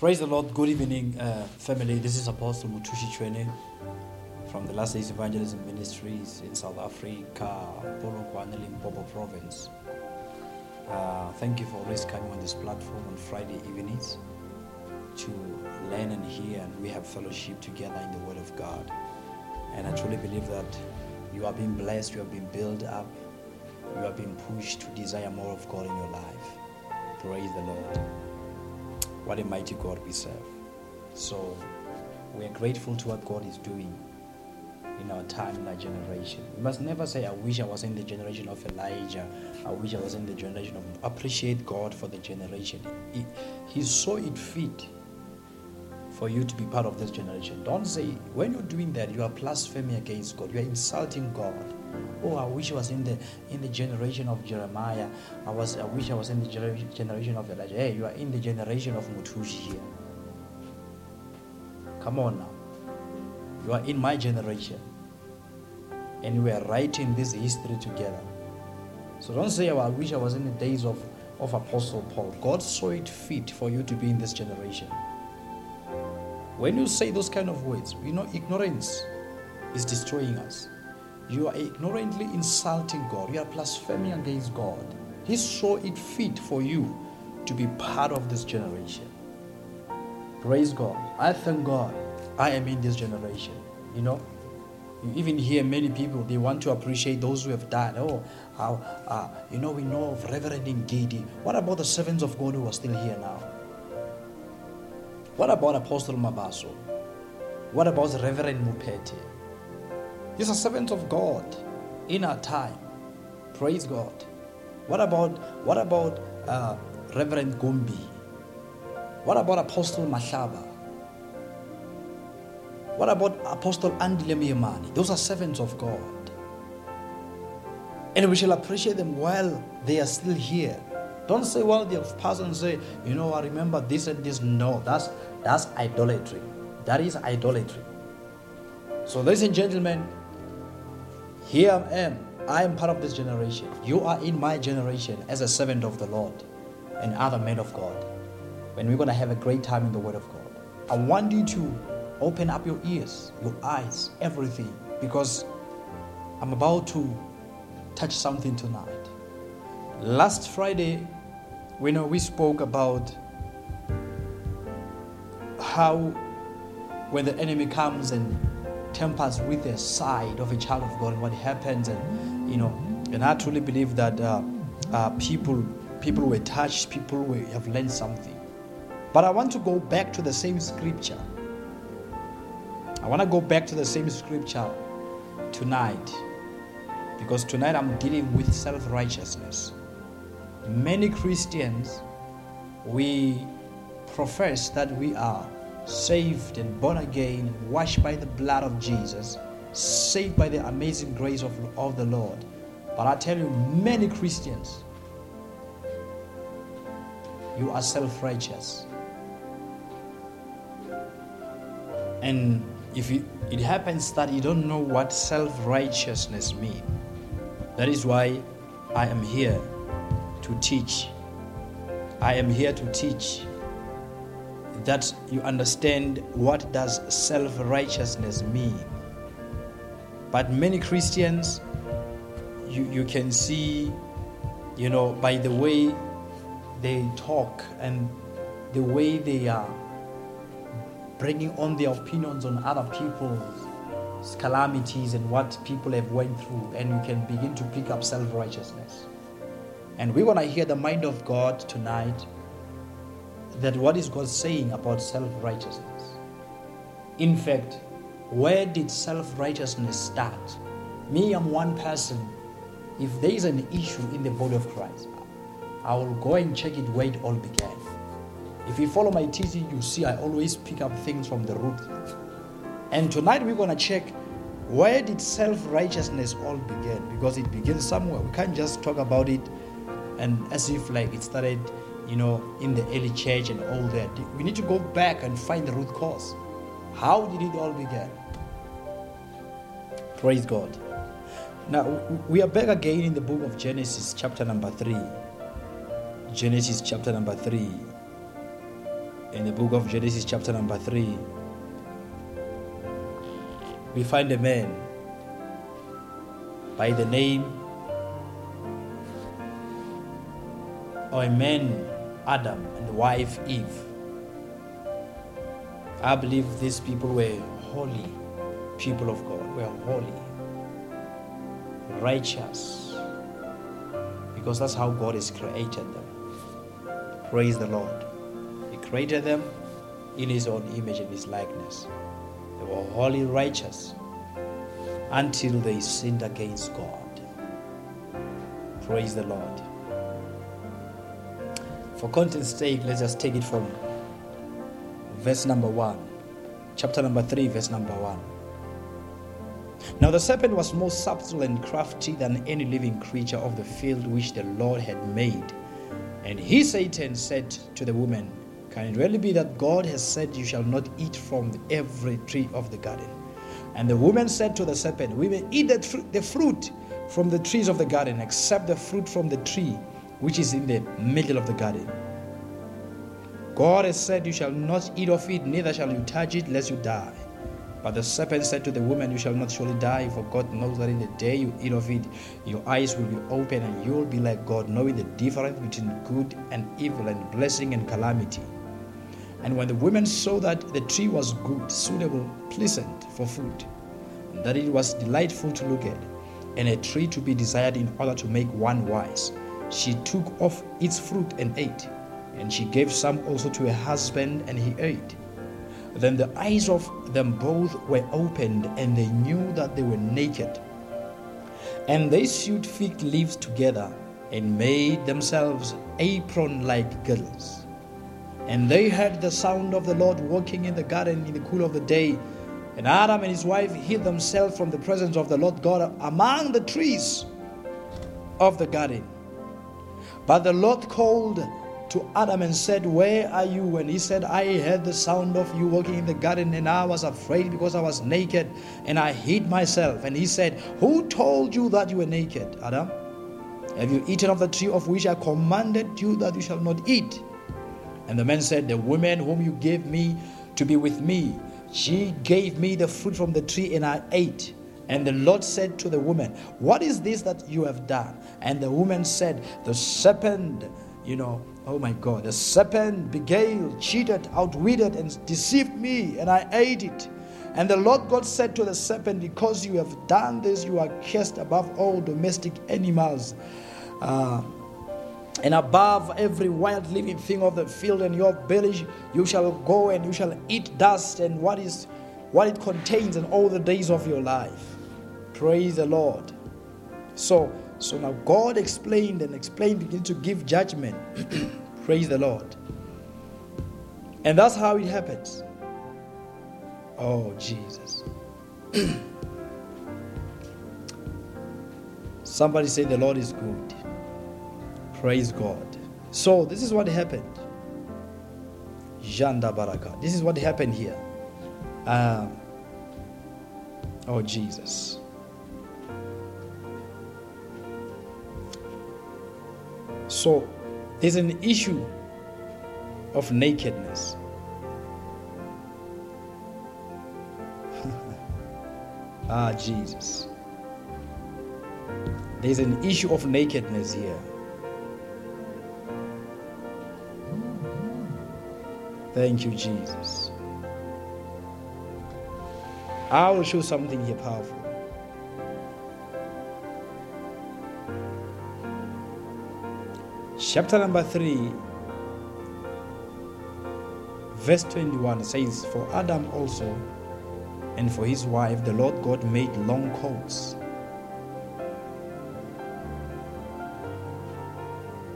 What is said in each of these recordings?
Praise the Lord. Good evening, uh, family. This is Apostle Mothushi Chuene from the Last Days Evangelism Ministries in South Africa, Polokwane, Limpopo province. Uh, thank you for always coming on this platform on Friday evenings to learn and hear, and we have fellowship together in the Word of God. And I truly believe that you are being blessed, you are being built up, you are being pushed to desire more of God in your life. Praise the Lord. What a mighty God we serve. So we are grateful to what God is doing in our time, in our generation. We must never say, I wish I was in the generation of Elijah. I wish I was in the generation of. Appreciate God for the generation. He, he saw it fit for you to be part of this generation. Don't say, when you're doing that, you are blaspheming against God. You are insulting God. Oh, I wish I was in the in the generation of Jeremiah. I was. I wish I was in the gener- generation of Elijah. Hey, you are in the generation of Mothushi here. Come on now. You are in my generation, and we are writing this history together. So don't say, oh, I wish I was in the days of of Apostle Paul. God saw it fit for you to be in this generation. When you say those kind of words, you know, ignorance is destroying us. You are ignorantly insulting God. You are blaspheming against God. He saw it fit for you to be part of this generation. Praise God. I thank God I am in this generation. You know, you even hear many people, they want to appreciate those who have died. Oh, how, uh, you know, we know of Reverend Ngidi. What about the servants of God who are still here now? What about Apostle Mabaso? What about Reverend Mupete? These are servants of God in our time. Praise God. What about what about uh, Reverend Gumbi? What about Apostle Mashaba? What about Apostle Andile Miyamani? Those are servants of God. And we shall appreciate them while they are still here. Don't say, well, they have passed and say, you know, I remember this and this. No, that's that's idolatry. That is idolatry. So, ladies and gentlemen, here I am. I am part of this generation. You are in my generation as a servant of the Lord and other men of God. And we're going to have a great time in the Word of God. I want you to open up your ears, your eyes, everything, because I'm about to touch something tonight. Last Friday, we know we spoke about how when the enemy comes and tempers with the side of a child of God, and what happens, and you know, and I truly believe that uh, uh, people people were touched, people were, have learned something. But I want to go back to the same scripture. I want to go back to the same scripture tonight because tonight I'm dealing with self righteousness. Many Christians, we profess that we are saved and born again, washed by the blood of Jesus, saved by the amazing grace of, of the Lord. But I tell you, many Christians, you are self righteous. And if it, it happens that you don't know what self righteousness means, that is why I am here to teach. I am here to teach that you understand what does self-righteousness mean. But many Christians, you, you can see, you know, by the way they talk and the way they are bringing on their opinions on other people's calamities and what people have went through, and you can begin to pick up self-righteousness. And we want to hear the mind of God tonight that what is God saying about self righteousness? In fact, where did self righteousness start? Me, I'm one person. If there is an issue in the body of Christ, I will go and check it where it all began. If you follow my teaching, you see I always pick up things from the root. And tonight we're going to check where did self righteousness all begin? Because it begins somewhere. We can't just talk about it and as if like it started you know, in the early church and all that. We need to go back and find the root cause. How did it all begin? Praise God. Now, we are back again in the book of Genesis, chapter number 3. Genesis, chapter number 3. in the book of Genesis, chapter number 3, we find a man by the name or a man Adam and wife Eve. I believe these people were holy people of God, were holy, righteous, because that's how God has created them. Praise the Lord. He created them in His own image and His likeness. They were holy, righteous, until they sinned against God. Praise the Lord. For content's sake, let's just take it from verse number 1. Chapter number 3, verse number 1. Now the serpent was more subtle and crafty than any living creature of the field which the Lord had made. And he, Satan, said to the woman, Can it really be that God has said, You shall not eat from every tree of the garden? And the woman said to the serpent, We may eat the, fruit from the trees of the garden, except the fruit from the tree which is in the middle of the garden. God has said, You shall not eat of it, neither shall you touch it, lest you die. But the serpent said to the woman, You shall not surely die, for God knows that in the day you eat of it, your eyes will be open, and you will be like God, knowing the difference between good and evil, and blessing and calamity. And when the woman saw that the tree was good, suitable, pleasant for food, and that it was delightful to look at, and a tree to be desired in order to make one wise, she took off its fruit and ate. And she gave some also to her husband, and he ate. Then the eyes of them both were opened, and they knew that they were naked. And they sewed fig leaves together and made themselves apron like girdles. And they heard the sound of the Lord walking in the garden in the cool of the day. And Adam and his wife hid themselves from the presence of the Lord God among the trees of the garden. But the Lord called to Adam and said, Where are you? And he said, I heard the sound of you walking in the garden, and I was afraid because I was naked, and I hid myself. And he said, Who told you that you were naked, Adam? Have you eaten of the tree of which I commanded you that you shall not eat? And the man said, The woman whom you gave me to be with me, she gave me the fruit from the tree, and I ate. And the Lord said to the woman, What is this that you have done? And the woman said, The serpent, you know, Oh my God, the serpent beguiled, cheated, outwitted, and deceived me, and I ate it. And the Lord God said to the serpent, Because you have done this, you are cursed above all domestic animals. Uh, and above every wild living thing of the field, and your belly you shall go and you shall eat dust and what is what it contains in all the days of your life. Praise the Lord. So so now God explained and explained, begin to give judgment. Praise the Lord. And that's how it happens. Oh, Jesus. Somebody say the Lord is good. Praise God. So this is what happened. Janda Baraka. This is what happened here. Uh, oh, Jesus. So there's an issue of nakedness. ah, Jesus. There's an issue of nakedness here. Thank you, Jesus. I will show something here powerful. Chapter number 3, verse 21 says, For Adam also and for his wife, the Lord God made long coats,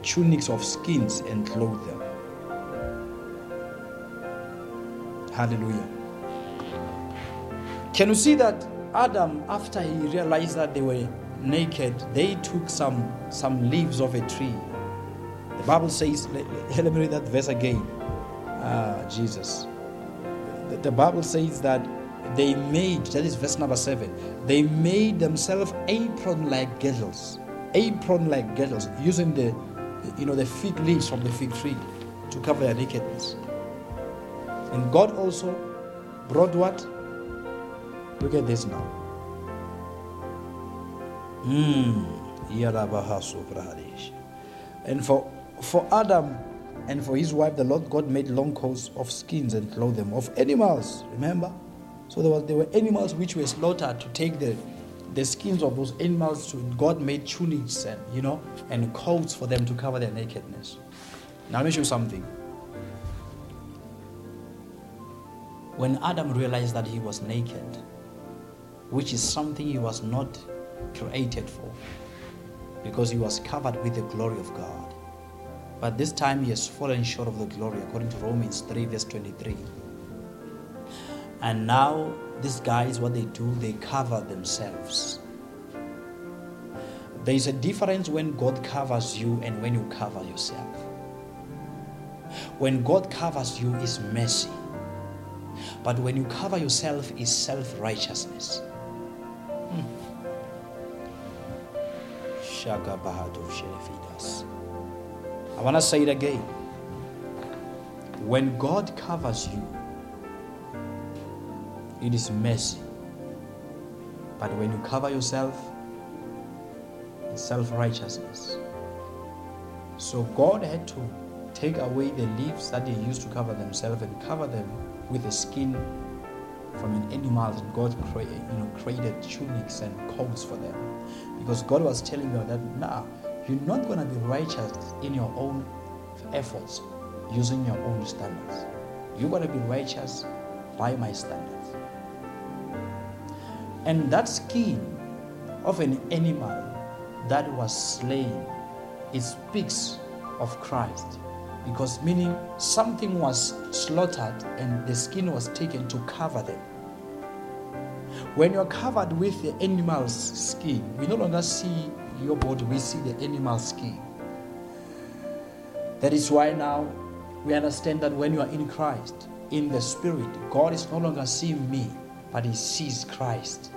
tunics of skins, and clothed them. Hallelujah. Can you see that Adam, after he realized that they were naked, they took some, some leaves of a tree Bible says, let, me read that verse again. Ah, Jesus. The, the Bible says that they made, that is verse number seven, they made themselves apron like girdles. Apron like girdles, using the you know the fig leaves from the fig tree to cover their nakedness. And God also brought what? Look at this now. Hmm. And for for Adam and for his wife, the Lord God made long coats of skins and clothed them of animals. Remember? So there was there were animals which were slaughtered to take the the skins of those animals to God made tunics and you know and coats for them to cover their nakedness. Now let me show you something. When Adam realized that he was naked, which is something he was not created for, because he was covered with the glory of God. But this time he has fallen short of the glory, according to Romans 3, verse 23. And now, these guys, what they do, they cover themselves. There is a difference when God covers you and when you cover yourself. When God covers you is mercy. But when you cover yourself is self-righteousness. Hmm. I want to say it again. When God covers you, it is mercy. But when you cover yourself, it's self righteousness. So God had to take away the leaves that they used to cover themselves and cover them with the skin from an animal and God created, you know, created tunics and coats for them. Because God was telling them that now nah, you're not going to be righteous in your own efforts using your own standards. You're going to be righteous by my standards. And that skin of an animal that was slain, it speaks of Christ. Because meaning something was slaughtered and the skin was taken to cover them. When you're covered with the animal's skin, we no longer see your body, we see the animal skin. That is why now we understand that when you are in Christ, in the Spirit, God is no longer seeing me, but He sees Christ.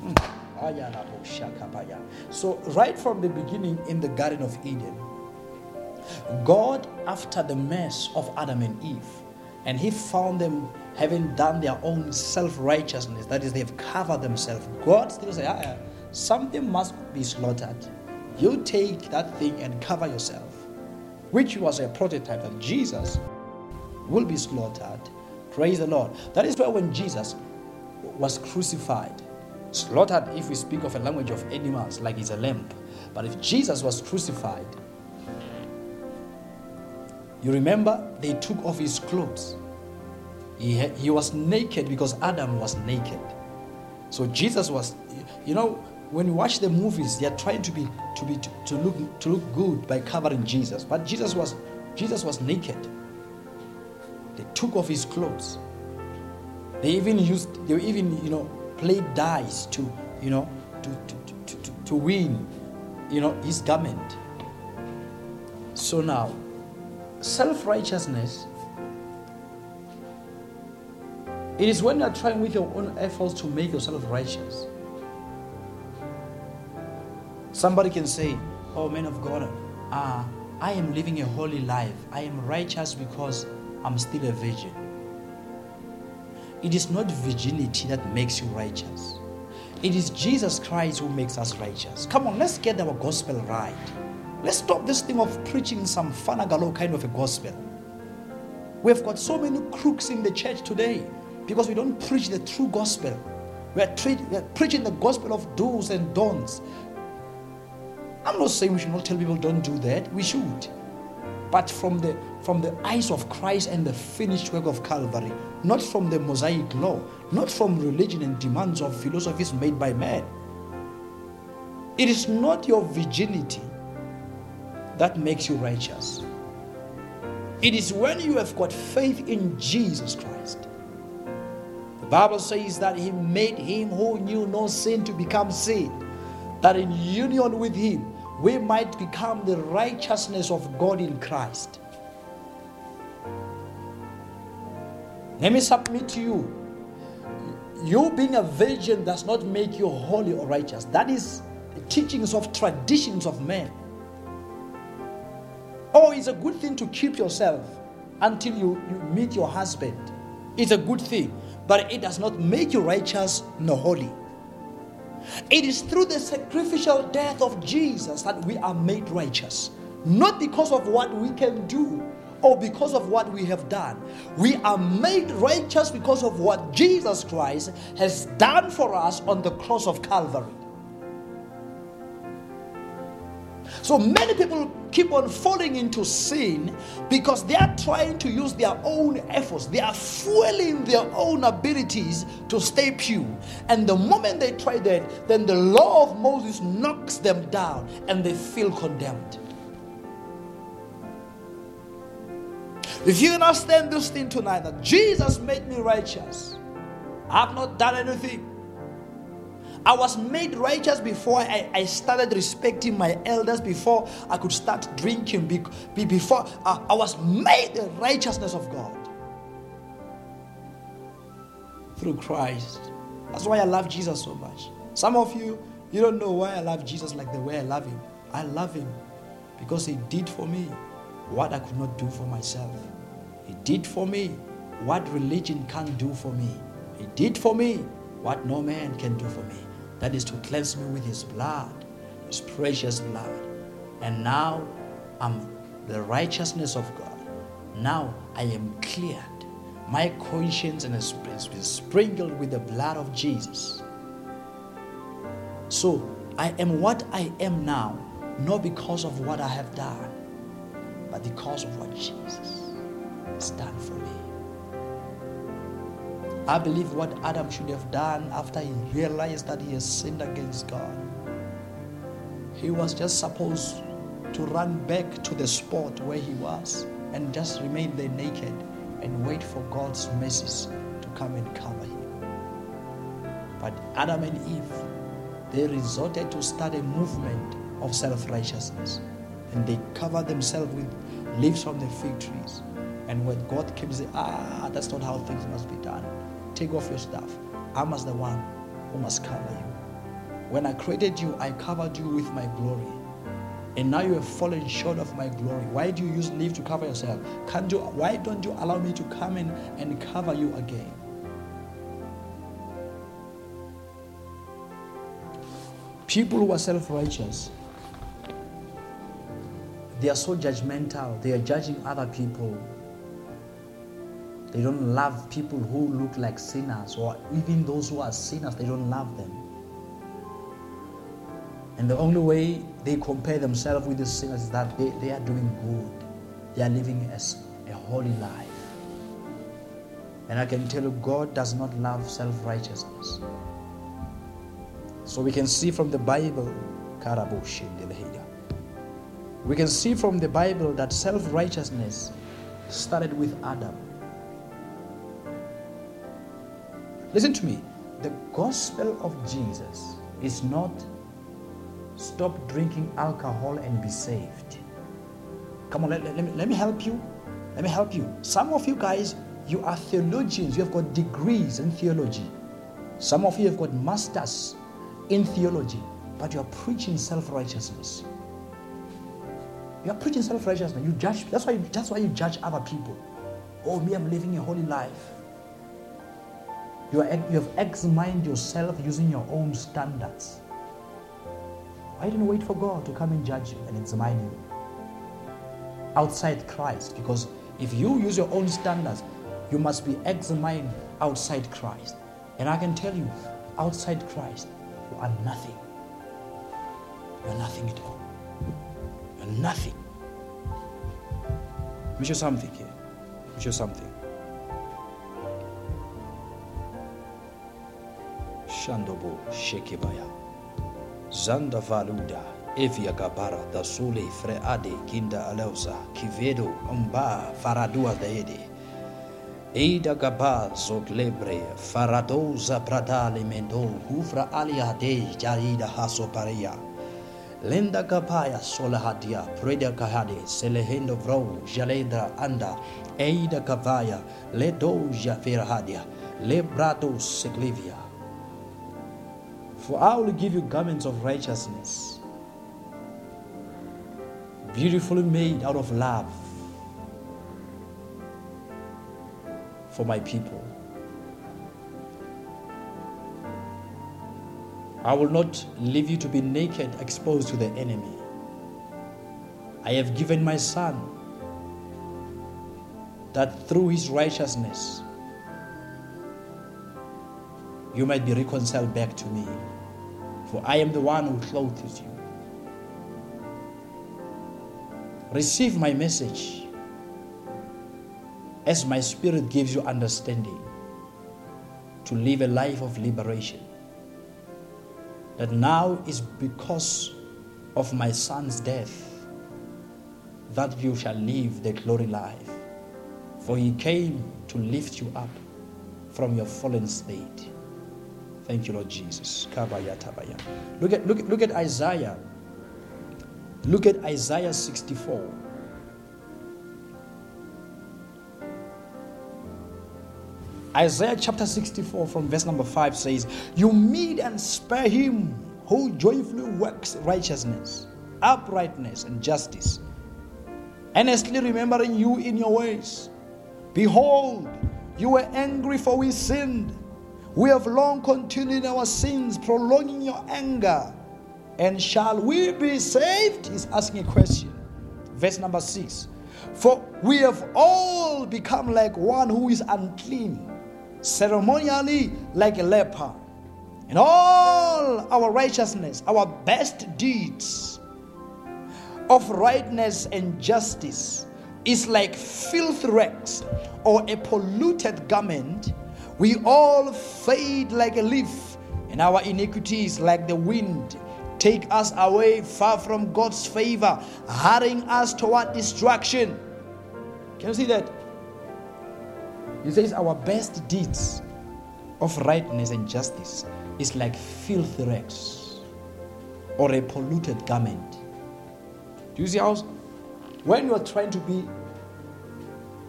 Hmm. So, right from the beginning in the Garden of Eden, God, after the mess of Adam and Eve, and He found them having done their own self righteousness, that is, they've covered themselves, God still said, ah, something must be slaughtered. You take that thing and cover yourself, which was a prototype that Jesus will be slaughtered. Praise the Lord. That is why when Jesus was crucified, slaughtered, if we speak of a language of animals, like it's a lamb, but if Jesus was crucified, you remember they took off his clothes. He, he was naked because Adam was naked. So Jesus was, you know, when you watch the movies, they are trying to be to be to, to look to look good by covering Jesus. But Jesus was Jesus was naked. They took off his clothes. They even used they even you know played dice to you know to to, to, to, win you know his garment. So now, self-righteousness it is when you are trying with your own efforts to make yourself righteous Somebody can say, Oh, man of God, uh, I am living a holy life. I am righteous because I'm still a virgin. It is not virginity that makes you righteous. It is Jesus Christ who makes us righteous. Come on, let's get our gospel right. Let's stop this thing of preaching some fanagalo kind of a gospel. We've got so many crooks in the church today because we don't preach the true gospel. We are, we are preaching the gospel of do's and don'ts. I'm not saying we should not tell people don't do that. We should. But from the from the eyes of Christ and the finished work of Calvary, not from the Mosaic law, not from religion and demands of philosophies made by man. It is not your virginity that makes you righteous. It is when you have got faith in Jesus Christ. The Bible says that He made Him who knew no sin to become sin, that in union with Him we might become the righteousness of God in Christ. Let me submit to you. You being a virgin does not make you holy or righteous. That is the teachings of traditions of men. Oh, it's a good thing to keep yourself. until you, you meet your husband. It's a good thing, but it does not make you righteous nor holy. It is through the sacrificial death of Jesus that we are made righteous, not because of what we can do or because of what we have done. We are made righteous because of what Jesus Christ has done for us on the cross of Calvary. So many people keep on falling into sin because they are trying to use their own efforts. They are fueling their own abilities to stay pure. And the moment they try that, then the law of Moses knocks them down and they feel condemned. If you understand this thing tonight, that Jesus made me righteous, I have not done anything. I was made righteous before I, I started respecting my elders, before I could start drinking, be, be, before uh, I was made the righteousness of God through Christ. That's why I love Jesus so much. Some of you, you don't know why I love Jesus like the way I love him. I love him because he did for me what I could not do for myself. He did for me what religion can't do for me. He did for me what no man can do for me. That is to cleanse me with His blood, His precious blood. And now I'm the righteousness of God. Now I am cleared. My conscience and has been sprinkled with the blood of Jesus. So I am what I am now, not because of what I have done, but because of what Jesus has done for me. I believe what Adam should have done after he realized that he has sinned against God. He was just supposed to run back to the spot where he was and just remain there naked and wait for God's mercies to come and cover him. But Adam and Eve, they resorted to start a movement of self righteousness and they covered themselves with leaves from the fig trees. And when God came, say, Ah, that's not how things must be done. Take off your stuff. I'm as the one who must cover you. When I created you, I covered you with my glory. And now you have fallen short of my glory. Why do you use leave to cover yourself? Can't you, why don't you allow me to come in and cover you again? People who are self righteous, they are so judgmental. They are judging other people they don't love people who look like sinners, or even those who are sinners, they don't love them. And the only way they compare themselves with the sinners is that they, they are doing good. They are living as a holy life. And I can tell you, God does not love self righteousness. So we can see from the Bible, we can see from the Bible that self righteousness started with Adam. Listen to me. The gospel of Jesus is not stop drinking alcohol and be saved. Come on, let, let, me, let me help you. Let me help you. Some of you guys, you are theologians. You have got degrees in theology. Some of you have got masters in theology, but you are preaching self-righteousness. You are preaching self-righteousness. You judge. That's why. That's why you judge other people. Oh, me, I'm living a holy life. You, are, you have examined yourself using your own standards. Why didn't you wait for God to come and judge you and examine you? Outside Christ, because if you use your own standards, you must be examined outside Christ. And I can tell you, outside Christ, you are nothing. You are nothing at all. You are nothing. Let me show something here. Let me show something. Shandobo Shekibaya. Zanda Valuda, Evia Gabara, Sule, Freade, Kinda Aleusa, Kivedo, Umba, Faradua Deede. Eida Gaba Zoglebre, Faradoza Pradale Mendo, Hufra Alia De, Jaida Haso Paria. Lenda Gabaya Solahadia, Preda Kahade, Selehendo Vro, Jalendra Anda, Eida Gavaya, Ledo Jaferhadia, Lebrato Seglivia. For I will give you garments of righteousness, beautifully made out of love. for my people. I will not leave you to be naked, exposed to the enemy. I have given my son that through his righteousness you might be reconciled back to me. For I am the one who clothes you. Receive my message as my spirit gives you understanding to live a life of liberation. That now is because of my son's death that you shall live the glory life. For he came to lift you up from your fallen state. Thank you, Lord Jesus. Look at, look, look at Isaiah. Look at Isaiah 64. Isaiah chapter 64 from verse number 5 says, You meet and spare him who joyfully works righteousness, uprightness, and justice, earnestly remembering you in your ways. Behold, you were angry for we sinned we have long continued in our sins, prolonging your anger. And shall we be saved? He's asking a question. Verse number six. For we have all become like one who is unclean, ceremonially like a leper. And all our righteousness, our best deeds of rightness and justice is like filth rags or a polluted garment we all fade like a leaf, and our iniquities, like the wind, take us away far from God's favor, hurrying us toward destruction. Can you see that? He says, Our best deeds of rightness and justice is like filthy rags or a polluted garment. Do you see how? When you are trying to be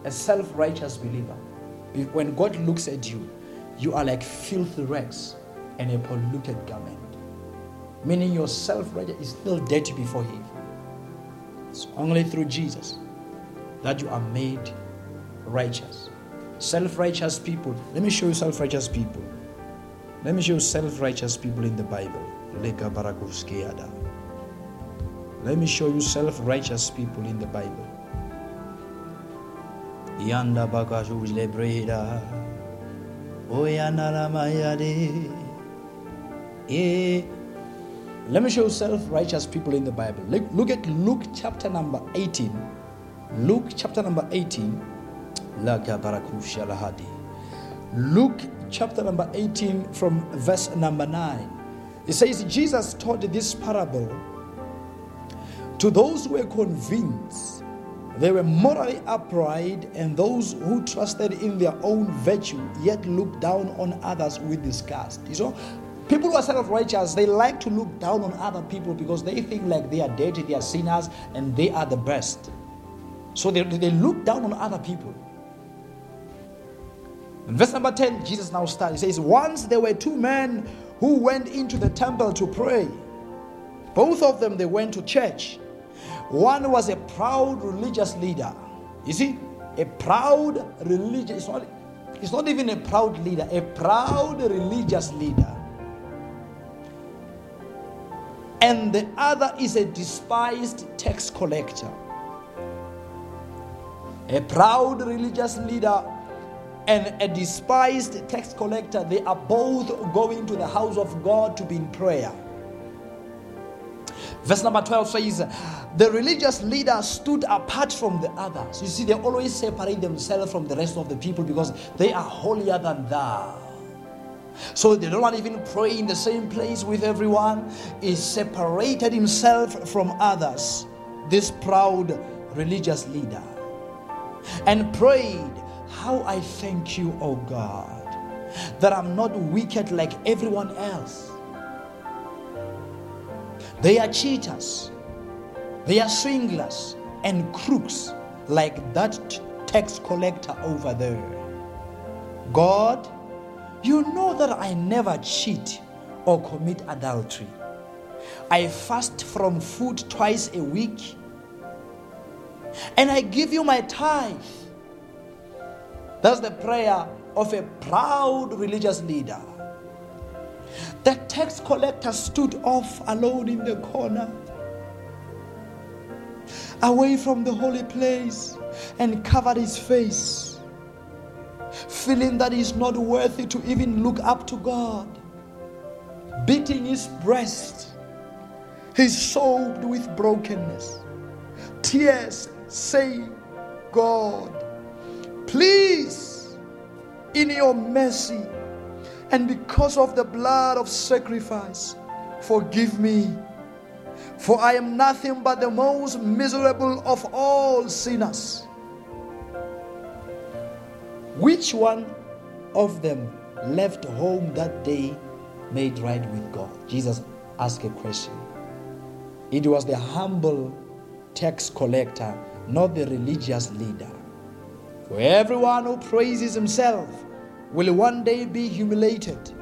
a self righteous believer, when God looks at you, you are like filthy rags and a polluted garment. Meaning your self righteous is still dirty before Him. It's only through Jesus that you are made righteous. Self righteous people. Let me show you self righteous people. Let me show you self righteous people in the Bible. Let me show you self righteous people in the Bible. Yanda bagaju lebreda. Oyana lamayade. Eh. Let me show self-righteous people in the Bible. Look, look at Luke chapter number 18. Luke chapter number 18. Luke chapter number 18 from verse number 9. It says, Jesus taught this parable to those who were convinced they were morally upright, and those who trusted in their own virtue yet looked down on others with disgust. You know, people who are self righteous, they like to look down on other people because they think like they are dirty, they are sinners, and they are the best. So they, they look down on other people. In verse number 10, Jesus now starts. He says, Once there were two men who went into the temple to pray. Both of them, they went to church. One was a proud religious leader. You see, a proud religious, it's not, it's not even a proud leader, a proud religious leader. And the other is a despised tax collector. A proud religious leader and a despised tax collector, they are both going to the house of God to be in prayer. Verse number 12 says, The religious leader stood apart from the others. You see, they always separate themselves from the rest of the people because they are holier than thou. So they don't even pray in the same place with everyone. He separated himself from others, this proud religious leader, and prayed, How I thank you, O God, that I'm not wicked like everyone else they are cheaters, they are swindlers and crooks like that tax collector over there. God, you know that I never cheat or commit adultery. I fast from food twice a week and I give you my tithe. That's the prayer of a proud religious leader. The tax collector stood off alone in the corner, away from the holy place, and covered his face, feeling that he's not worthy to even look up to God. Beating his breast, he's soaked with brokenness. Tears saying, God, please, in your mercy, and because of the blood of sacrifice, forgive me. For I am nothing but the most miserable of all sinners. Which one of them left home that day made right with God? Jesus asked a question. It was the humble tax collector, not the religious leader. For everyone who praises himself will one day be humiliated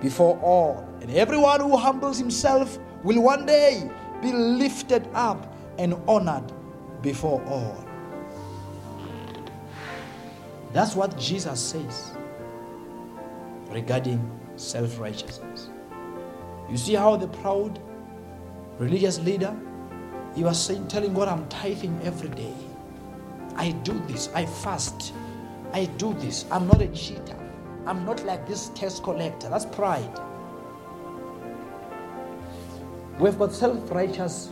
before all. And everyone who humbles himself will one day be lifted up and honored before all. That's what Jesus says regarding self righteousness. You see how the proud religious leader, he was saying, telling God, I'm tithing every day. I do this, I fast, I do this, I'm not a cheater. I'm not like this tax collector. That's pride. We've got self righteous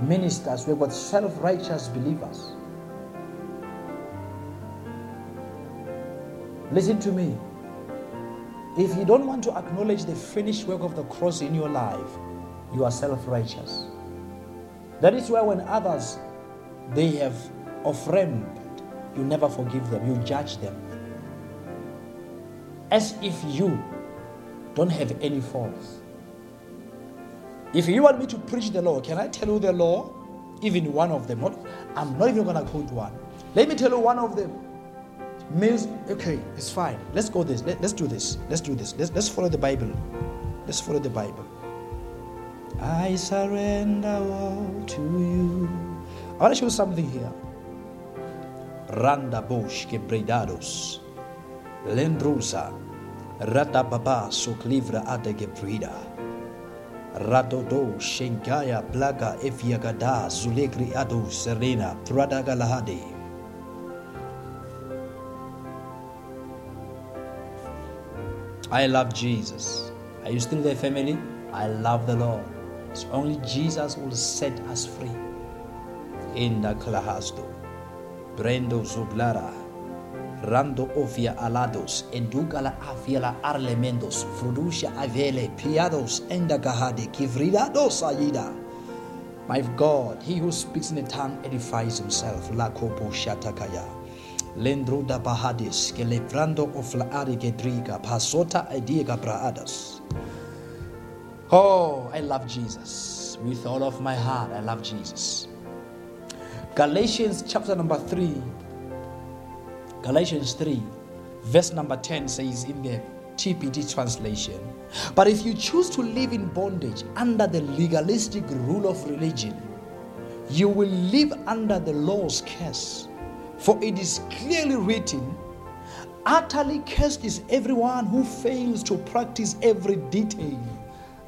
ministers, we've got self righteous believers. Listen to me. If you don't want to acknowledge the finished work of the cross in your life, you are self righteous. That is why when others they have offended, you never forgive them, you judge them as if you don't have any faults. If you want me to preach the law, can I tell you the law? Even one of them. I'm not even going to quote one. Let me tell you one of them. Means, okay, it's fine. Let's go this. Let, us do this. Let's do this. Let's, let's follow the Bible. Let's follow the Bible. I surrender all to you. I want to show something here. Randa bosh que bredados. Adegebrida, Blaga Efiagada Serena. I love Jesus. Are you still there, family? I love the Lord. It's only Jesus will set us free. In the Klahasto. Brendo Zublara. Rando ovia alados endugala aviela arlemendos frudusha avele piados endagahade kivridados ayida my God, he who speaks in a tongue edifies himself. La kopo shatakaya. Lendro da bahadis, que levrando of la arigedriga, pasota idiga braadas. Oh, I love Jesus. With all of my heart, I love Jesus. Galatians chapter number 3, Galatians 3, verse number 10 says in the TPT translation, But if you choose to live in bondage under the legalistic rule of religion, you will live under the law's curse. For it is clearly written, Utterly cursed is everyone who fails to practice every detail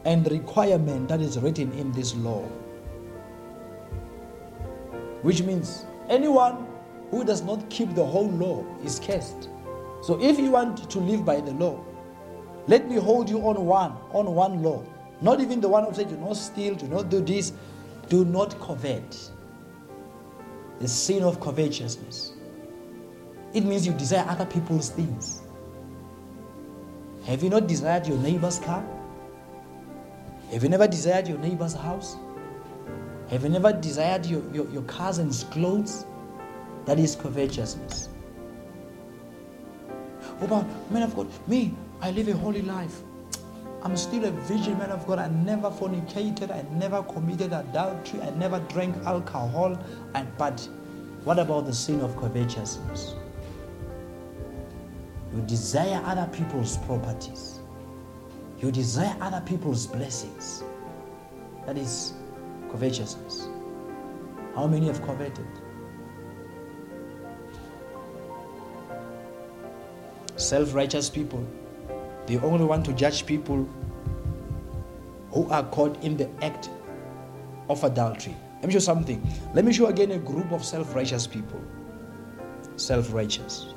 and requirement that is written in this law. Which means anyone who does not keep the whole law is cursed. So if you want to live by the law, let me hold you on one, on one law. Not even the one who said, do not steal, do not do this, do not covet. The sin of covetousness. It means you desire other people's things. Have you not desired your neighbor's car? Have you never desired your neighbor's house? Have you never desired your, your, your cousin's clothes? That is covetousness. What about man of God, me, I live a holy life. I'm still a virgin man of God. I never fornicated. I never committed adultery. I never drank alcohol. And, but what about the sin of covetousness? You desire other people's properties. You desire other people's blessings. That is covetousness. How many have coveted? Self righteous people, they only want to judge people who are caught in the act of adultery. Let me show something. Let me show again a group of self righteous people. Self righteous.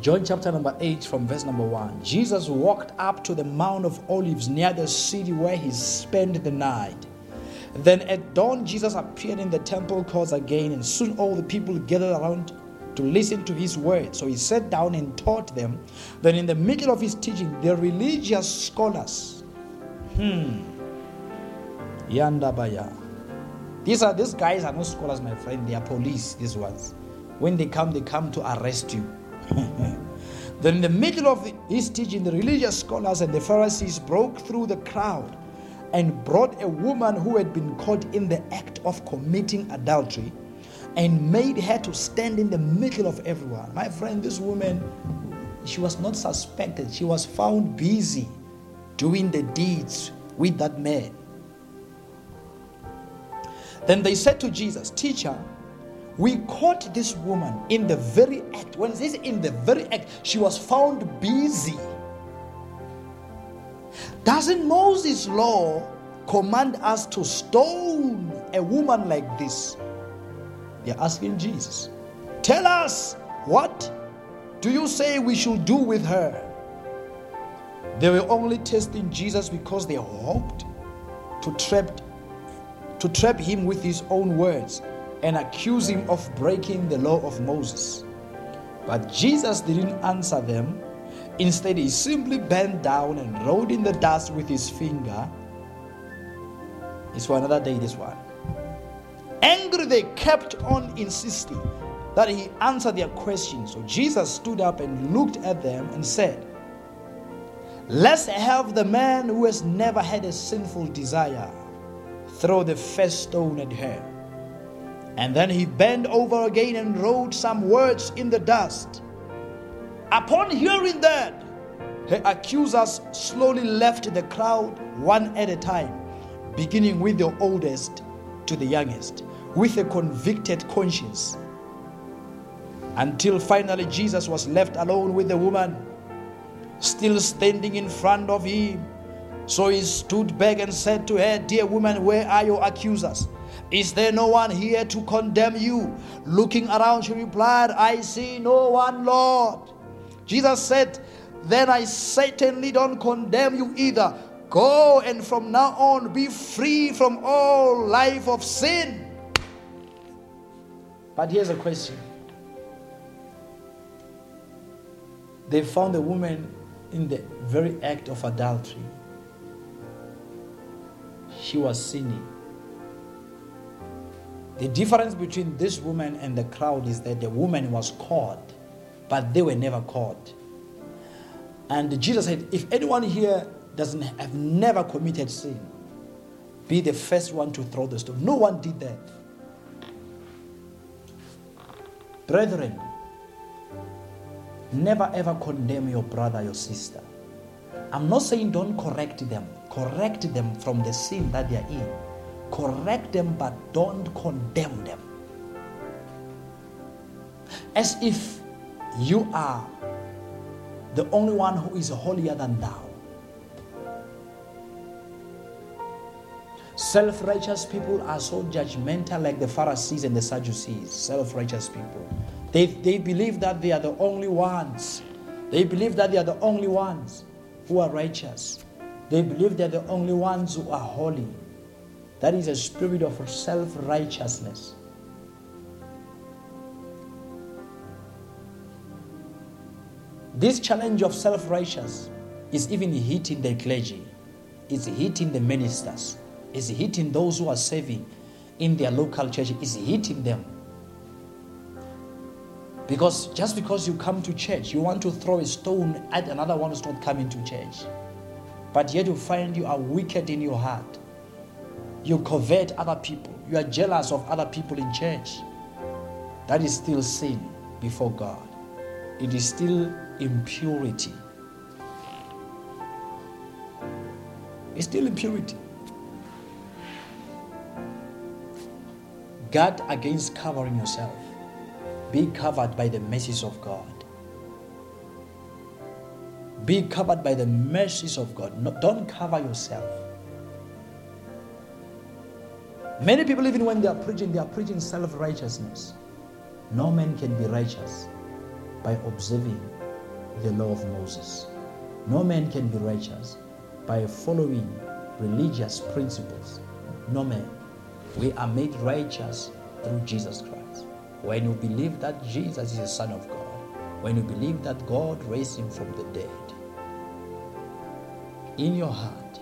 John chapter number 8, from verse number 1. Jesus walked up to the Mount of Olives near the city where he spent the night. Then at dawn, Jesus appeared in the temple courts again, and soon all the people gathered around to listen to his word. So he sat down and taught them. Then, in the middle of his teaching, the religious scholars, hmm, Yandabaya. These are these guys are not scholars, my friend. They are police. These ones. When they come, they come to arrest you. then, in the middle of his teaching, the religious scholars and the Pharisees broke through the crowd and brought a woman who had been caught in the act of committing adultery and made her to stand in the middle of everyone. My friend, this woman, she was not suspected. She was found busy doing the deeds with that man. Then they said to Jesus, Teacher, we caught this woman in the very act. When says in the very act, she was found busy. Doesn't Moses' law command us to stone a woman like this? They're asking Jesus, Tell us, what do you say we should do with her? They were only testing Jesus because they hoped to trap, to trap him with his own words and accuse him of breaking the law of Moses. But Jesus didn't answer them. Instead, he simply bent down and wrote in the dust with his finger. It's for another day, this one. Angry, they kept on insisting that he answer their questions. So Jesus stood up and looked at them and said, Let's have the man who has never had a sinful desire throw the first stone at her. And then he bent over again and wrote some words in the dust. Upon hearing that, her accusers slowly left the crowd one at a time, beginning with the oldest to the youngest with a convicted conscience until finally Jesus was left alone with the woman, still standing in front of him. So he stood back and said to her, Dear woman, where are your accusers? Is there no one here to condemn you? Looking around, she replied, I see no one, Lord. Jesus said, Then I certainly don't condemn you either. Go and from now on be free from all life of sin. But here's a question they found a woman in the very act of adultery. She was sinning. The difference between this woman and the crowd is that the woman was caught, but they were never caught. And Jesus said, If anyone here doesn't have never committed sin, be the first one to throw the stone. No one did that. Brethren, never ever condemn your brother, your sister. I'm not saying don't correct them, correct them from the sin that they are in. Correct them, but don't condemn them. As if you are the only one who is holier than thou. Self righteous people are so judgmental, like the Pharisees and the Sadducees. Self righteous people. They, they believe that they are the only ones. They believe that they are the only ones who are righteous. They believe they're the only ones who are holy. That is a spirit of self righteousness. This challenge of self righteous is even hitting the clergy, it's hitting the ministers it's hitting those who are serving in their local church, it's hitting them. Because just because you come to church, you want to throw a stone at another one who's not coming to church. But yet you find you are wicked in your heart. You covet other people. You are jealous of other people in church. That is still sin before God. It is still impurity. It's still impurity. guard against covering yourself. Be covered by the mercies of God. Be covered by the mercies of God. No, don't cover yourself. Many people, even when they are preaching, they are preaching self righteousness. No man can be righteous by observing the law of Moses. No man can be righteous by following religious principles. No man. We are made righteous through Jesus Christ. When you believe that Jesus is the Son of God, when you believe that God raised him from the dead, in your heart,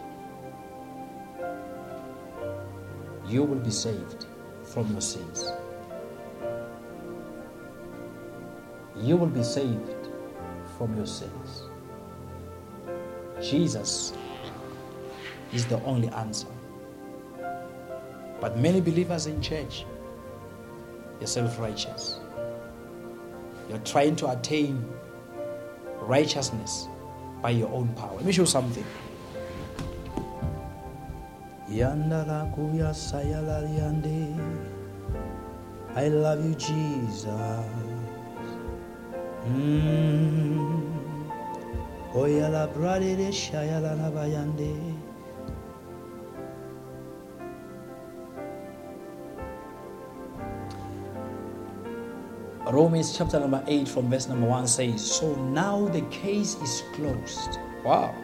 you will be saved from your sins. You will be saved from your sins. Jesus is the only answer. But many believers in church, you're self righteous. You're trying to attain righteousness by your own power. Let me show you something. I love you, Jesus. Mm. Romans chapter number 8 from verse number 1 says, So now the case is closed. Wow.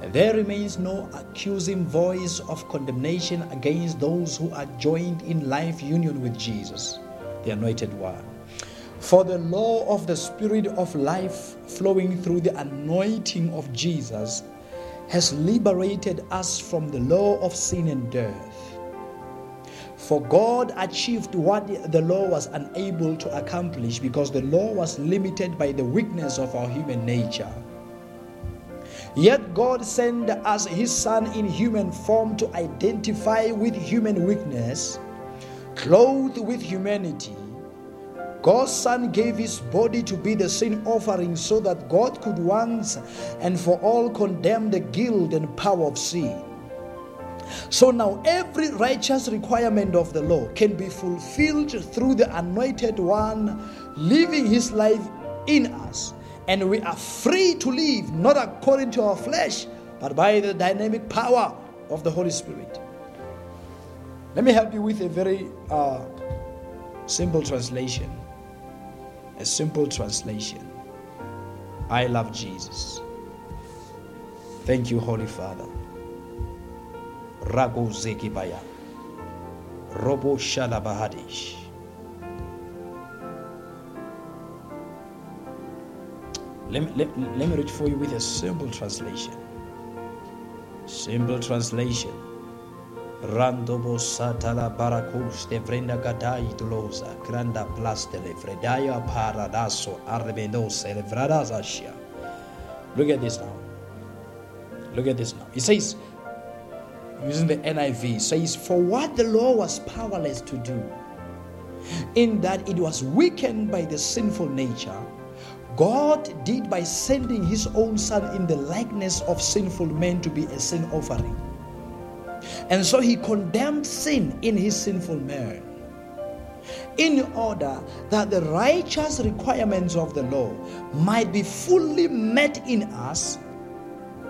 There remains no accusing voice of condemnation against those who are joined in life union with Jesus, the Anointed One. For the law of the Spirit of life flowing through the anointing of Jesus has liberated us from the law of sin and death. For God achieved what the law was unable to accomplish because the law was limited by the weakness of our human nature. Yet God sent us His Son in human form to identify with human weakness, clothed with humanity. God's Son gave His body to be the sin offering so that God could once and for all condemn the guilt and power of sin. So now every righteous requirement of the law can be fulfilled through the anointed one living his life in us. And we are free to live not according to our flesh, but by the dynamic power of the Holy Spirit. Let me help you with a very uh, simple translation. A simple translation. I love Jesus. Thank you, Holy Father. Rago Zekibaya. Robo Shalabahadish. Let me, let, let me read for you with a simple translation. Simple translation. Randobo satala barakus de vrenda gadai tulosa granda plastele fredaya paradaso arrebendosa elevradazashia. Look at this now. Look at this now. It says, using the NIV, says, For what the law was powerless to do, in that it was weakened by the sinful nature, God did by sending his own son in the likeness of sinful men to be a sin offering. And so he condemned sin in his sinful man in order that the righteous requirements of the law might be fully met in us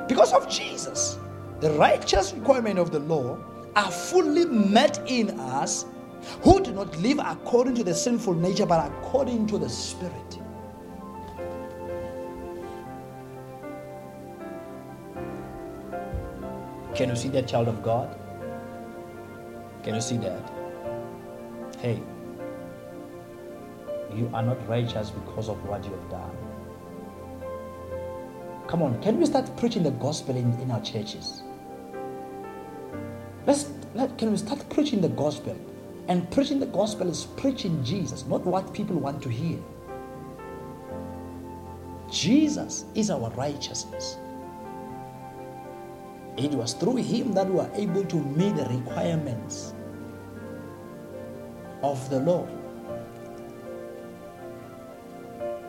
because of Jesus. The righteous requirement of the law are fully met in us who do not live according to the sinful nature but according to the Spirit. Can you see that, child of God? Can you see that? Hey, you are not righteous because of what you have done. Come on, can we start preaching the gospel in, in our churches? Let's let, can we start preaching the gospel? And preaching the gospel is preaching Jesus, not what people want to hear. Jesus is our righteousness. It was through him that we were able to meet the requirements of the law.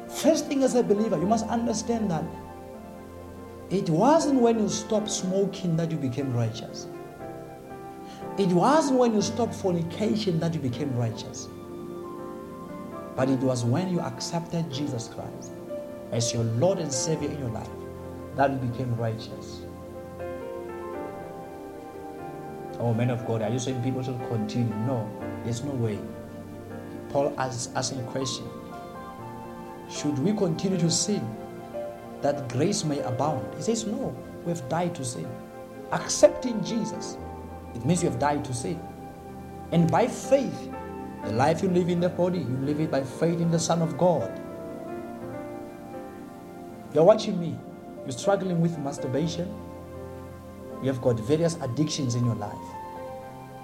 First thing as a believer, you must understand that it wasn't when you stopped smoking that you became righteous. It wasn't when you stopped fornication that you became righteous, but it was when you accepted Jesus Christ as your Lord and Savior in your life that you became righteous. Oh, men of God, are you saying people should continue? No, there's no way. Paul is asking a question Should we continue to sin that grace may abound? He says, No, we have died to sin. Accepting Jesus, it means you have died to sin. And by faith, the life you live in the body, you live it by faith in the Son of God. You're watching me, you're struggling with masturbation, you have got various addictions in your life.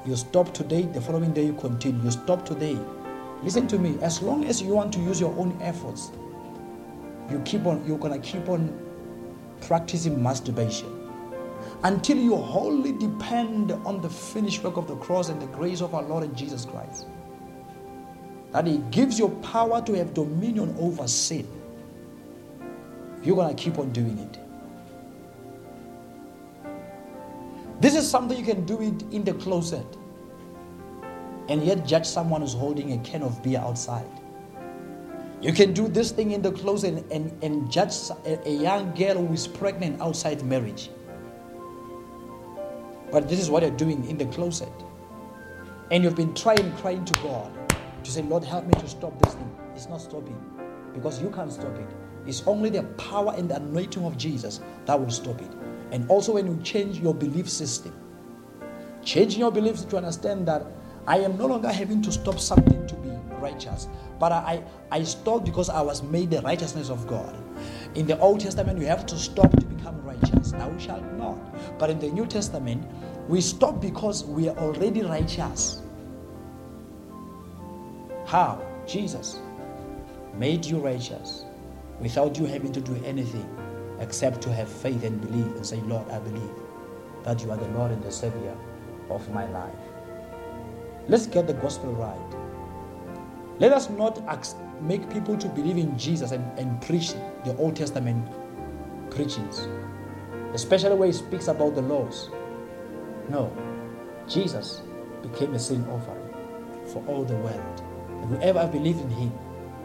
You stop today, the following day you continue. You stop today. Listen to me. As long as you want to use your own efforts, you keep on. You're gonna keep on practicing masturbation until you wholly depend on the finished work of the cross and the grace of our Lord and Jesus Christ. That He gives you power to have dominion over sin. You're gonna keep on doing it. This is something you can do it in the closet and yet judge someone who's holding a can of beer outside. You can do this thing in the closet and, and, and judge a, a young girl who is pregnant outside marriage. But this is what you're doing in the closet. And you've been trying, crying to God to say, Lord, help me to stop this thing. It's not stopping because you can't stop it. It's only the power and the anointing of Jesus that will stop it. And also, when you change your belief system, changing your beliefs to understand that I am no longer having to stop something to be righteous, but I, I stopped because I was made the righteousness of God. In the Old Testament, you have to stop to become righteous. Now we shall not. But in the New Testament, we stop because we are already righteous. How? Jesus made you righteous without you having to do anything except to have faith and believe and say, Lord, I believe that you are the Lord and the Savior of my life. Let's get the gospel right. Let us not make people to believe in Jesus and, and preach the Old Testament preachings, especially where he speaks about the laws. No, Jesus became a sin offering for all the world. And whoever believes in him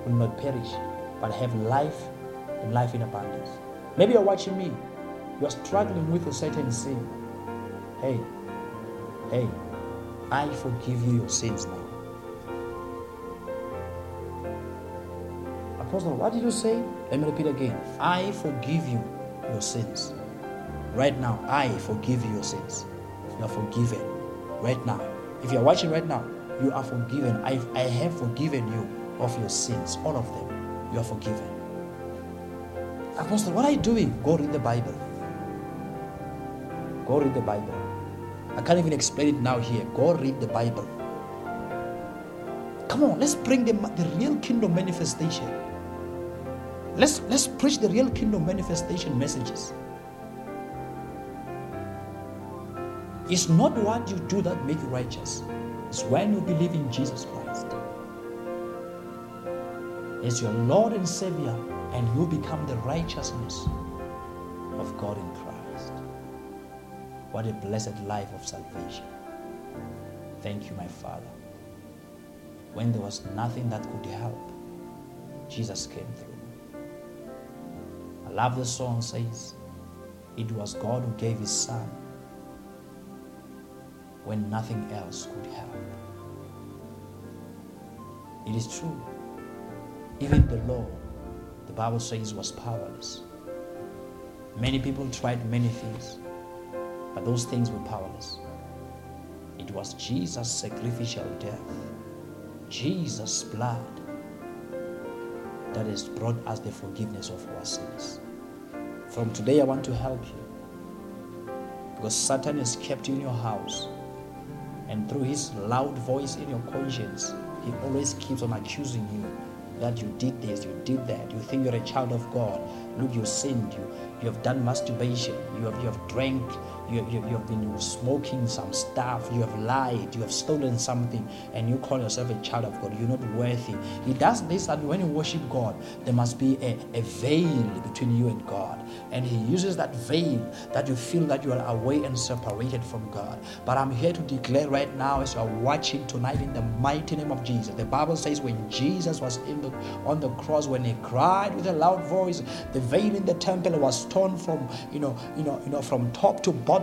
will not perish, but have life and life in abundance. Maybe you're watching me. You're struggling with a certain sin. Hey, hey, I forgive you your sins now. Apostle, what did you say? Let me repeat again. I forgive you your sins. Right now, I forgive you your sins. You are forgiven. Right now. If you are watching right now, you are forgiven. I, I have forgiven you of your sins, all of them. You are forgiven. Apostle, what are you doing? Go read the Bible. Go read the Bible. I can't even explain it now here. Go read the Bible. Come on, let's bring the, the real kingdom manifestation. Let's, let's preach the real kingdom manifestation messages. It's not what you do that make you righteous. It's when you believe in Jesus Christ as your Lord and Savior and you become the righteousness of God in Christ. What a blessed life of salvation. Thank you, my Father. When there was nothing that could help, Jesus came through. I love the song says, It was God who gave his son when nothing else could help. It is true. Even the law the Bible says was powerless. Many people tried many things, but those things were powerless. It was Jesus' sacrificial death, Jesus' blood, that has brought us the forgiveness of our sins. From today, I want to help you because Satan has kept you in your house, and through his loud voice in your conscience, he always keeps on accusing you that you did this, you did that. You think you're a child of God. Look, you sinned. You, you have done masturbation. You have, you have drank. You, you, you have been smoking some stuff, you have lied, you have stolen something, and you call yourself a child of God, you're not worthy. He does this that when you worship God, there must be a, a veil between you and God. And He uses that veil that you feel that you are away and separated from God. But I'm here to declare right now, as you are watching tonight, in the mighty name of Jesus. The Bible says when Jesus was the, on the cross, when He cried with a loud voice, the veil in the temple was torn from, you know, you know, you know, from top to bottom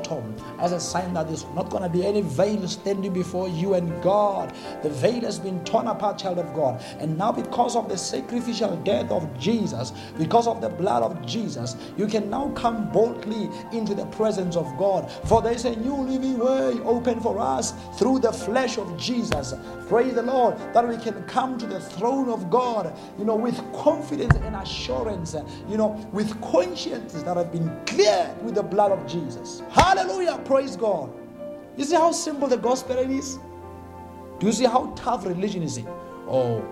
as a sign that there's not going to be any veil standing before you and God. The veil has been torn apart, child of God. And now, because of the sacrificial death of Jesus, because of the blood of Jesus, you can now come boldly into the presence of God. For there is a new living way open for us through the flesh of Jesus. Praise the Lord that we can come to the throne of God, you know, with confidence and assurance, you know, with consciences that have been cleared with the blood of Jesus. Hallelujah. Praise God. You see how simple the gospel is? Do you see how tough religion is it? Oh,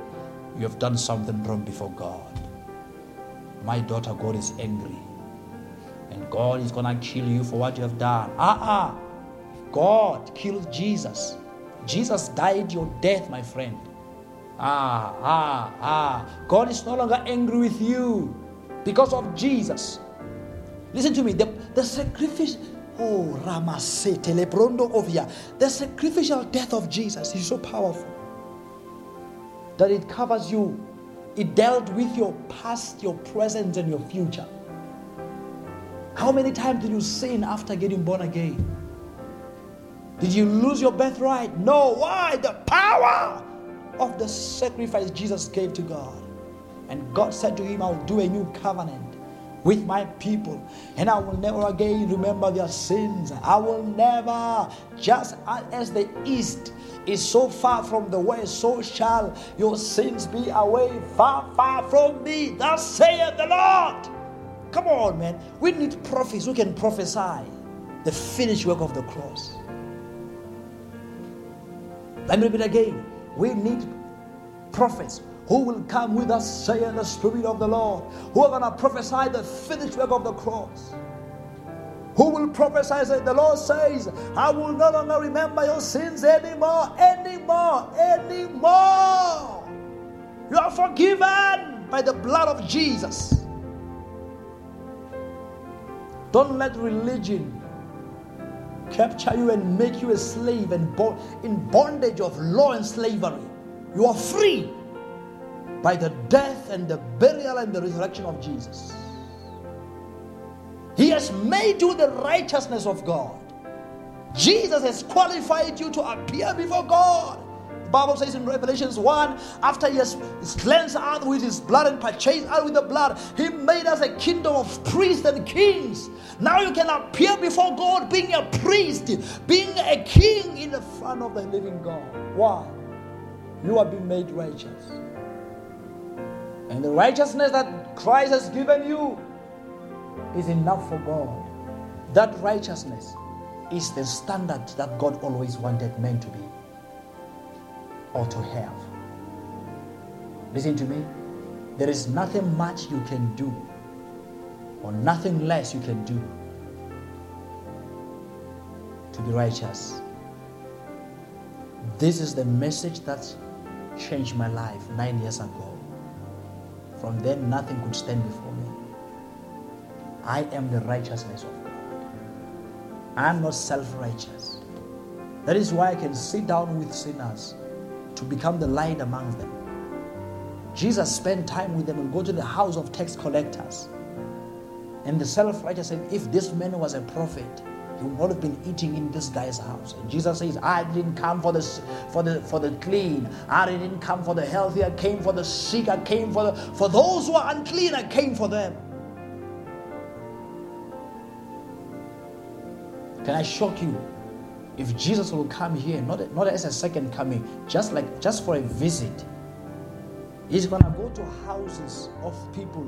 you have done something wrong before God. My daughter, God is angry. And God is going to kill you for what you have done. Ah, ah. God killed Jesus. Jesus died your death, my friend. Ah, ah, ah. God is no longer angry with you because of Jesus. Listen to me. The, the sacrifice, Oh, Ramasete Lebrondo Ovia. The sacrificial death of Jesus is so powerful that it covers you. It dealt with your past, your present, and your future. How many times did you sin after getting born again? Did you lose your birthright? No. Why? The power of the sacrifice Jesus gave to God. And God said to him, I'll do a new covenant with my people, and I will never again remember their sins. I will never, just as the east is so far from the west, so shall your sins be away far, far from me. Thus saith the Lord. Come on, man. We need prophets who can prophesy the finished work of the cross. Let me repeat again. We need prophets who will come with us, saying the Spirit of the Lord, who are going to prophesy the finished work of the cross. Who will prophesy the Lord says, I will no longer remember your sins anymore, anymore, anymore. You are forgiven by the blood of Jesus. Don't let religion capture you and make you a slave and in bondage of law and slavery. You are free by the death and the burial and the resurrection of Jesus. He has made you the righteousness of God. Jesus has qualified you to appear before God. The Bible says in Revelations 1 after he has cleansed out with his blood and purchased out with the blood, he made us a kingdom of priests and kings. Now you can appear before God being a priest, being a king in the front of the living God. Why? You have been made righteous. And the righteousness that Christ has given you is enough for God. That righteousness is the standard that God always wanted men to be or to have. Listen to me. There is nothing much you can do or nothing less you can do to be righteous. This is the message that changed my life nine years ago. From then, nothing could stand before me. I am the righteousness of God. I am not self righteous. That is why I can sit down with sinners to become the light among them. Jesus spent time with them and go to the house of tax collectors. And the self righteous said, If this man was a prophet, he would have been eating in this guy's house. And Jesus says, I didn't come for the, for the, for the clean. I didn't come for the healthy. I came for the sick. I came for, the, for those who are unclean. I came for them. Can I shock you? If Jesus will come here, not, not as a second coming, just like just for a visit, he's gonna go to houses of people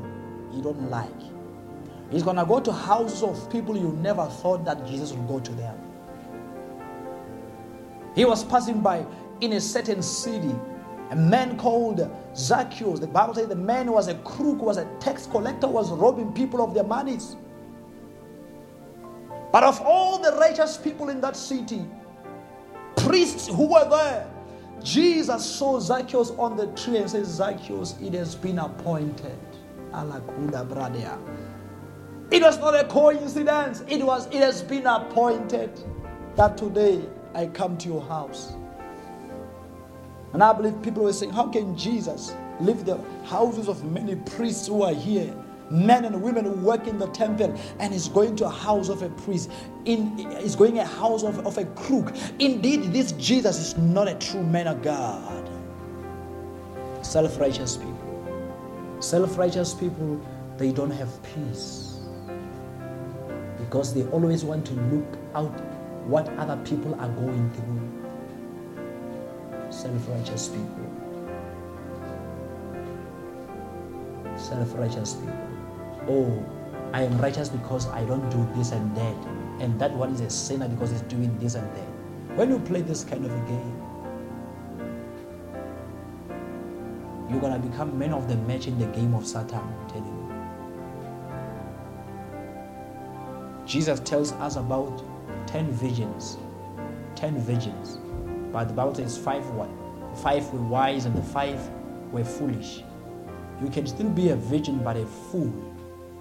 you don't like. He's going to go to houses of people you never thought that Jesus would go to them. He was passing by in a certain city. A man called Zacchaeus. The Bible says the man was a crook, was a tax collector, was robbing people of their monies. But of all the righteous people in that city, priests who were there, Jesus saw Zacchaeus on the tree and said, Zacchaeus, it has been appointed. It was not a coincidence. It was it has been appointed that today I come to your house. And I believe people were saying, How can Jesus leave the houses of many priests who are here? Men and women who work in the temple and is going to a house of a priest. In is going a house of, of a crook. Indeed this jesus is not a true man of god. Self-righteous people. Self-righteous people they don't have peace because they always want to look out what other people are going through self-righteous people self-righteous people oh, I am righteous because I don't do this and that. And that one is a sinner because he's doing this and that. When you play this kind of a game, you're going to become man of the match in the game of Satan, I'm telling you. Jesus tells us about 10 virgins. 10 virgins. But the Bible says five what? Five were wise and the five were foolish. You can still be a virgin but a fool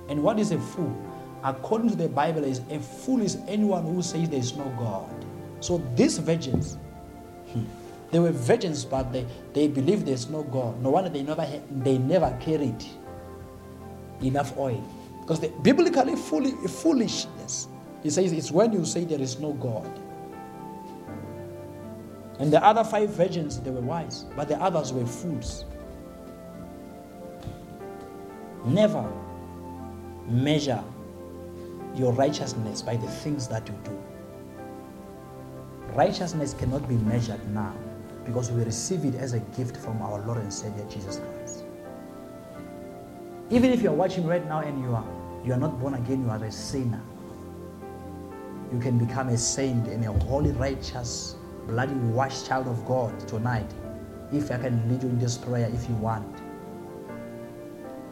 and what is a fool? According to the Bible, is a fool is anyone who says there is no God. So these virgins, hmm, they were virgins, but they, they believe there's no God. No wonder they never they never carried enough oil. Because the, biblically foolishness, he says it's when you say there is no God. And the other five virgins, they were wise, but the others were fools. Never measure your righteousness by the things that you do. Righteousness cannot be measured now because we receive it as a gift from our Lord and Savior Jesus Christ. Even if you are watching right now and you are you are not born again, you are a sinner. You can become a saint and a holy, righteous, bloody washed child of God tonight. If I can lead you in this prayer if you want.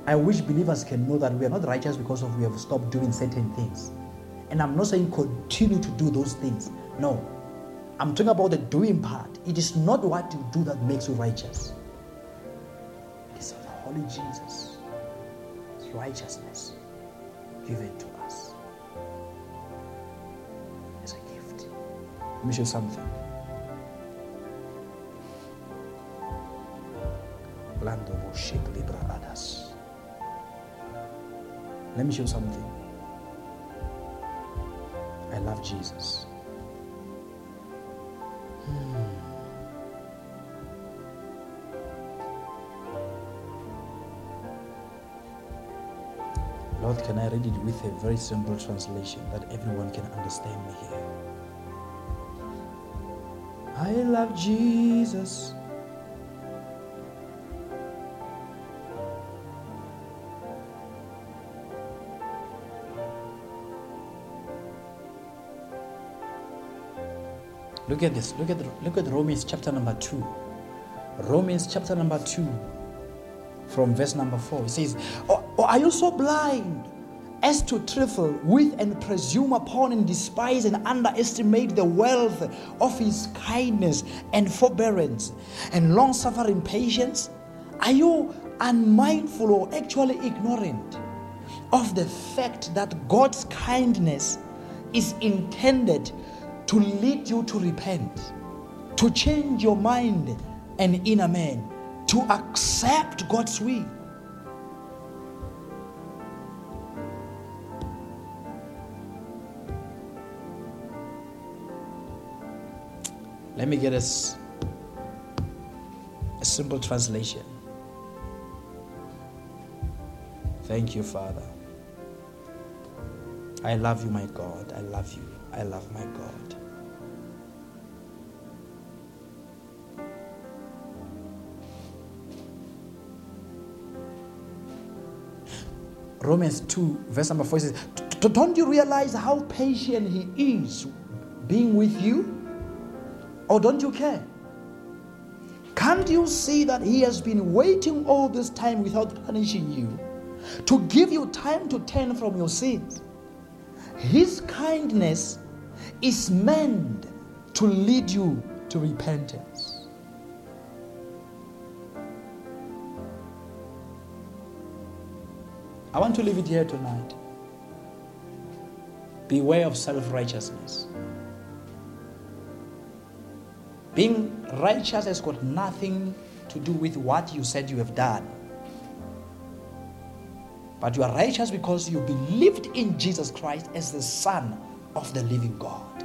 I wish believers can know that we are not righteous because of we have stopped doing certain things. And I'm not saying continue to do those things. No. I'm talking about the doing part. It is not what you do that makes you righteous. It is the Holy Jesus. It's righteousness given to Let me show something. Lando Libra Adas. Let me show something. I love Jesus. Hmm. Lord, can I read it with a very simple translation that everyone can understand me here? I love Jesus. Look at this. Look at look at Romans chapter number 2. Romans chapter number 2 from verse number 4. It says, or, or are you so blind as to trifle with and presume upon and despise and underestimate the wealth of his kindness and forbearance and long suffering patience? Are you unmindful or actually ignorant of the fact that God's kindness is intended to lead you to repent, to change your mind and inner man, to accept God's will. Let me get us a simple translation. Thank you, Father. I love you, my God. I love you. I love my God. Romans 2, verse number 4 says, Don't you realize how patient He is being with you? Or don't you care? Can't you see that He has been waiting all this time without punishing you to give you time to turn from your sins? His kindness is meant to lead you to repentance. I want to leave it here tonight. Beware of self righteousness. Being righteous has got nothing to do with what you said you have done. But you are righteous because you believed in Jesus Christ as the Son of the living God.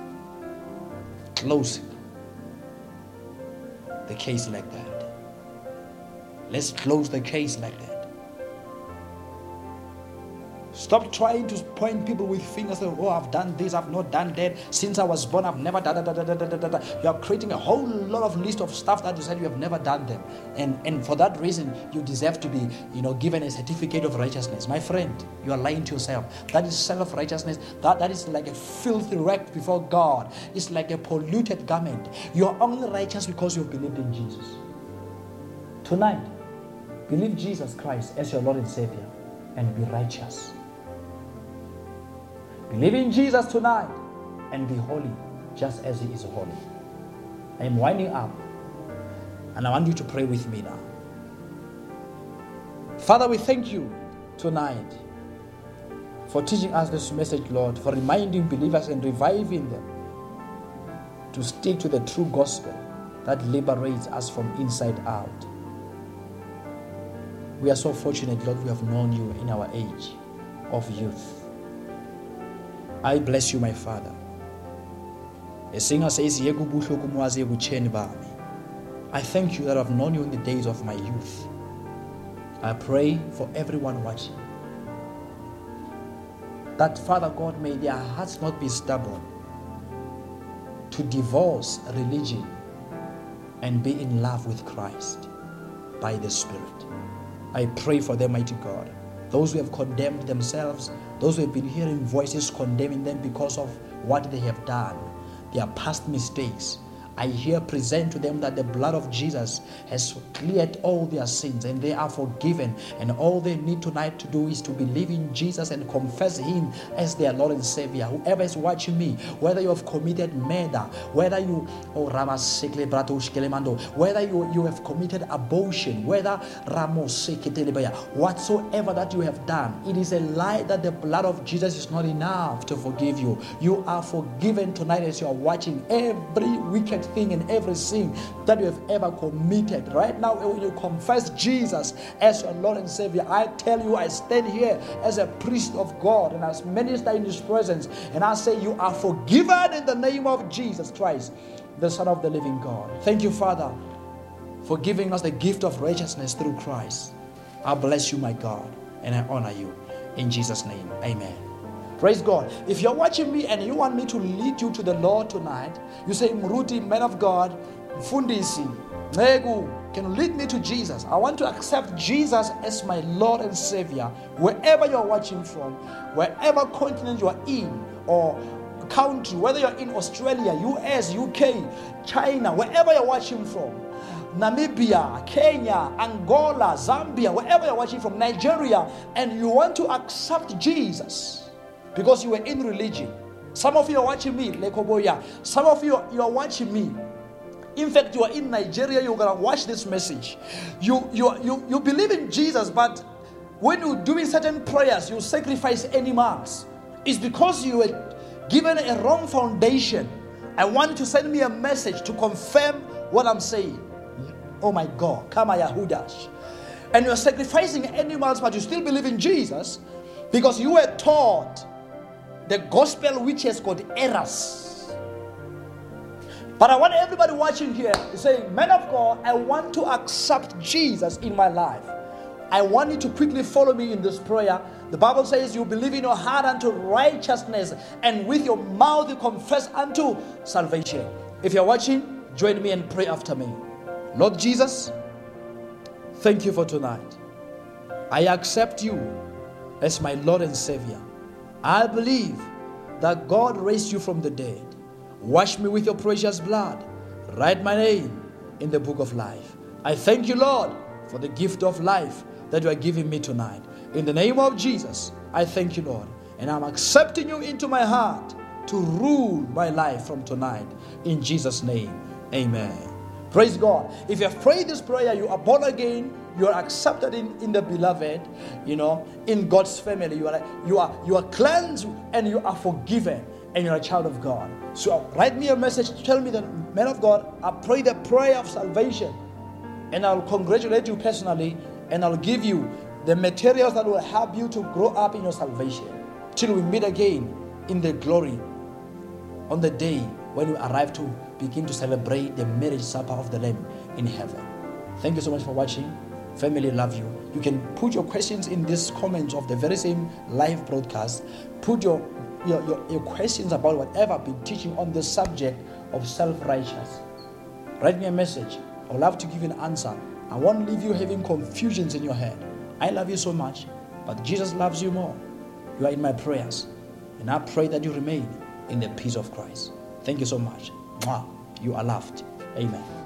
Close the case like that. Let's close the case like that. Stop trying to point people with fingers. Oh, I've done this, I've not done that. Since I was born, I've never done that. You are creating a whole lot of list of stuff that you said you have never done them. And, and for that reason, you deserve to be, you know, given a certificate of righteousness. My friend, you are lying to yourself. That is self-righteousness. That, that is like a filthy wreck before God. It's like a polluted garment. You are only righteous because you have believed in Jesus. Tonight, believe Jesus Christ as your Lord and Savior and be righteous. Believe in Jesus tonight and be holy just as He is holy. I am winding up and I want you to pray with me now. Father, we thank you tonight for teaching us this message, Lord, for reminding believers and reviving them to stick to the true gospel that liberates us from inside out. We are so fortunate, Lord, we have known you in our age of youth. I bless you, my Father. A singer says, I thank you that I've known you in the days of my youth. I pray for everyone watching. That, Father God, may their hearts not be stubborn to divorce religion and be in love with Christ by the Spirit. I pray for them, mighty God. Those who have condemned themselves those who have been hearing voices condemning them because of what they have done, their past mistakes, I here present to them that the blood of Jesus has cleared all their sins and they are forgiven. And all they need tonight to do is to believe in Jesus and confess Him as their Lord and Savior. Whoever is watching me, whether you have committed murder, whether you, oh, whether you, you have committed abortion, whether whatsoever that you have done, it is a lie that the blood of Jesus is not enough to forgive you. You are forgiven tonight as you are watching every wicked thing and every sin that you have ever committed. Right now, when you confess Jesus as your Lord and Savior, I tell you, I stand here as a priest of God and as minister in His presence, and I say, You are forgiven in the name of Jesus Christ, the Son of the living God. Thank you, Father, for giving us the gift of righteousness through Christ. I bless you, my God, and I honor you. In Jesus' name, amen. Praise God. If you're watching me and you want me to lead you to the Lord tonight, you say, Muruti, man of God, Fundisi, Negu, can you lead me to Jesus? I want to accept Jesus as my Lord and Savior wherever you're watching from, wherever continent you are in, or country, whether you're in Australia, US, UK, China, wherever you're watching from. Namibia, Kenya, Angola, Zambia, wherever you're watching from, Nigeria, and you want to accept Jesus because you were in religion. Some of you are watching me, Lekoboya. Some of you, you are watching me. In fact, you are in Nigeria, you're gonna watch this message. You you you, you believe in Jesus, but when you're doing certain prayers, you sacrifice animals. It's because you were given a wrong foundation. I want you to send me a message to confirm what I'm saying. Oh my God, Kama Yahudash. And you're sacrificing animals, but you still believe in Jesus because you were taught the gospel which has got errors. But I want everybody watching here to say, Man of God, I want to accept Jesus in my life. I want you to quickly follow me in this prayer. The Bible says you believe in your heart unto righteousness, and with your mouth you confess unto salvation. If you're watching, join me and pray after me. Lord Jesus, thank you for tonight. I accept you as my Lord and Savior. I believe that God raised you from the dead. Wash me with your precious blood. Write my name in the book of life. I thank you, Lord, for the gift of life that you are giving me tonight. In the name of Jesus, I thank you, Lord. And I'm accepting you into my heart to rule my life from tonight. In Jesus' name, amen. Praise God. If you have prayed this prayer, you are born again, you are accepted in, in the beloved, you know, in God's family. You are, you are you are cleansed and you are forgiven and you're a child of God. So write me a message, tell me that man of God, I pray the prayer of salvation. And I'll congratulate you personally and I'll give you the materials that will help you to grow up in your salvation. Till we meet again in the glory on the day when we arrive to begin to celebrate the marriage supper of the Lamb in heaven. Thank you so much for watching. Family love you. You can put your questions in this comments of the very same live broadcast. Put your your, your, your questions about whatever I've been teaching on the subject of self-righteous. Write me a message. I would love to give you an answer. I won't leave you having confusions in your head. I love you so much, but Jesus loves you more. You are in my prayers, and I pray that you remain in the peace of Christ. Thank you so much. Mwah. You are loved. Amen.